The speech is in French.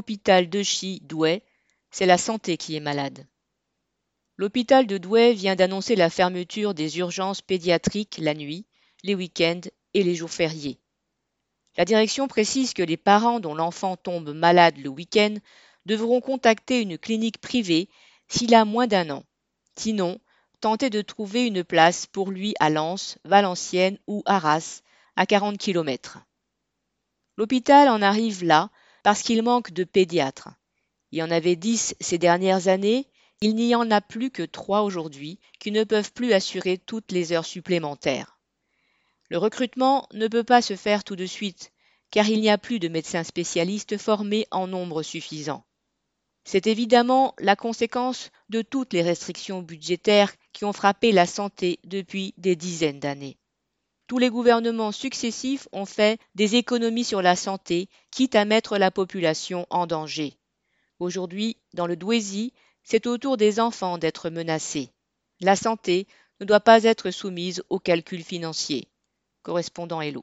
hôpital de Chi, Douai, c'est la santé qui est malade. L'hôpital de Douai vient d'annoncer la fermeture des urgences pédiatriques la nuit, les week-ends et les jours fériés. La direction précise que les parents dont l'enfant tombe malade le week-end devront contacter une clinique privée s'il a moins d'un an. Sinon, tenter de trouver une place pour lui à Lens, Valenciennes ou Arras, à 40 km. L'hôpital en arrive là parce qu'il manque de pédiatres. Il y en avait 10 ces dernières années, il n'y en a plus que 3 aujourd'hui qui ne peuvent plus assurer toutes les heures supplémentaires. Le recrutement ne peut pas se faire tout de suite, car il n'y a plus de médecins spécialistes formés en nombre suffisant. C'est évidemment la conséquence de toutes les restrictions budgétaires qui ont frappé la santé depuis des dizaines d'années. Tous les gouvernements successifs ont fait des économies sur la santé, quitte à mettre la population en danger. Aujourd'hui, dans le Douaisis, c'est au tour des enfants d'être menacés. La santé ne doit pas être soumise aux calculs financiers. Correspondant Hello.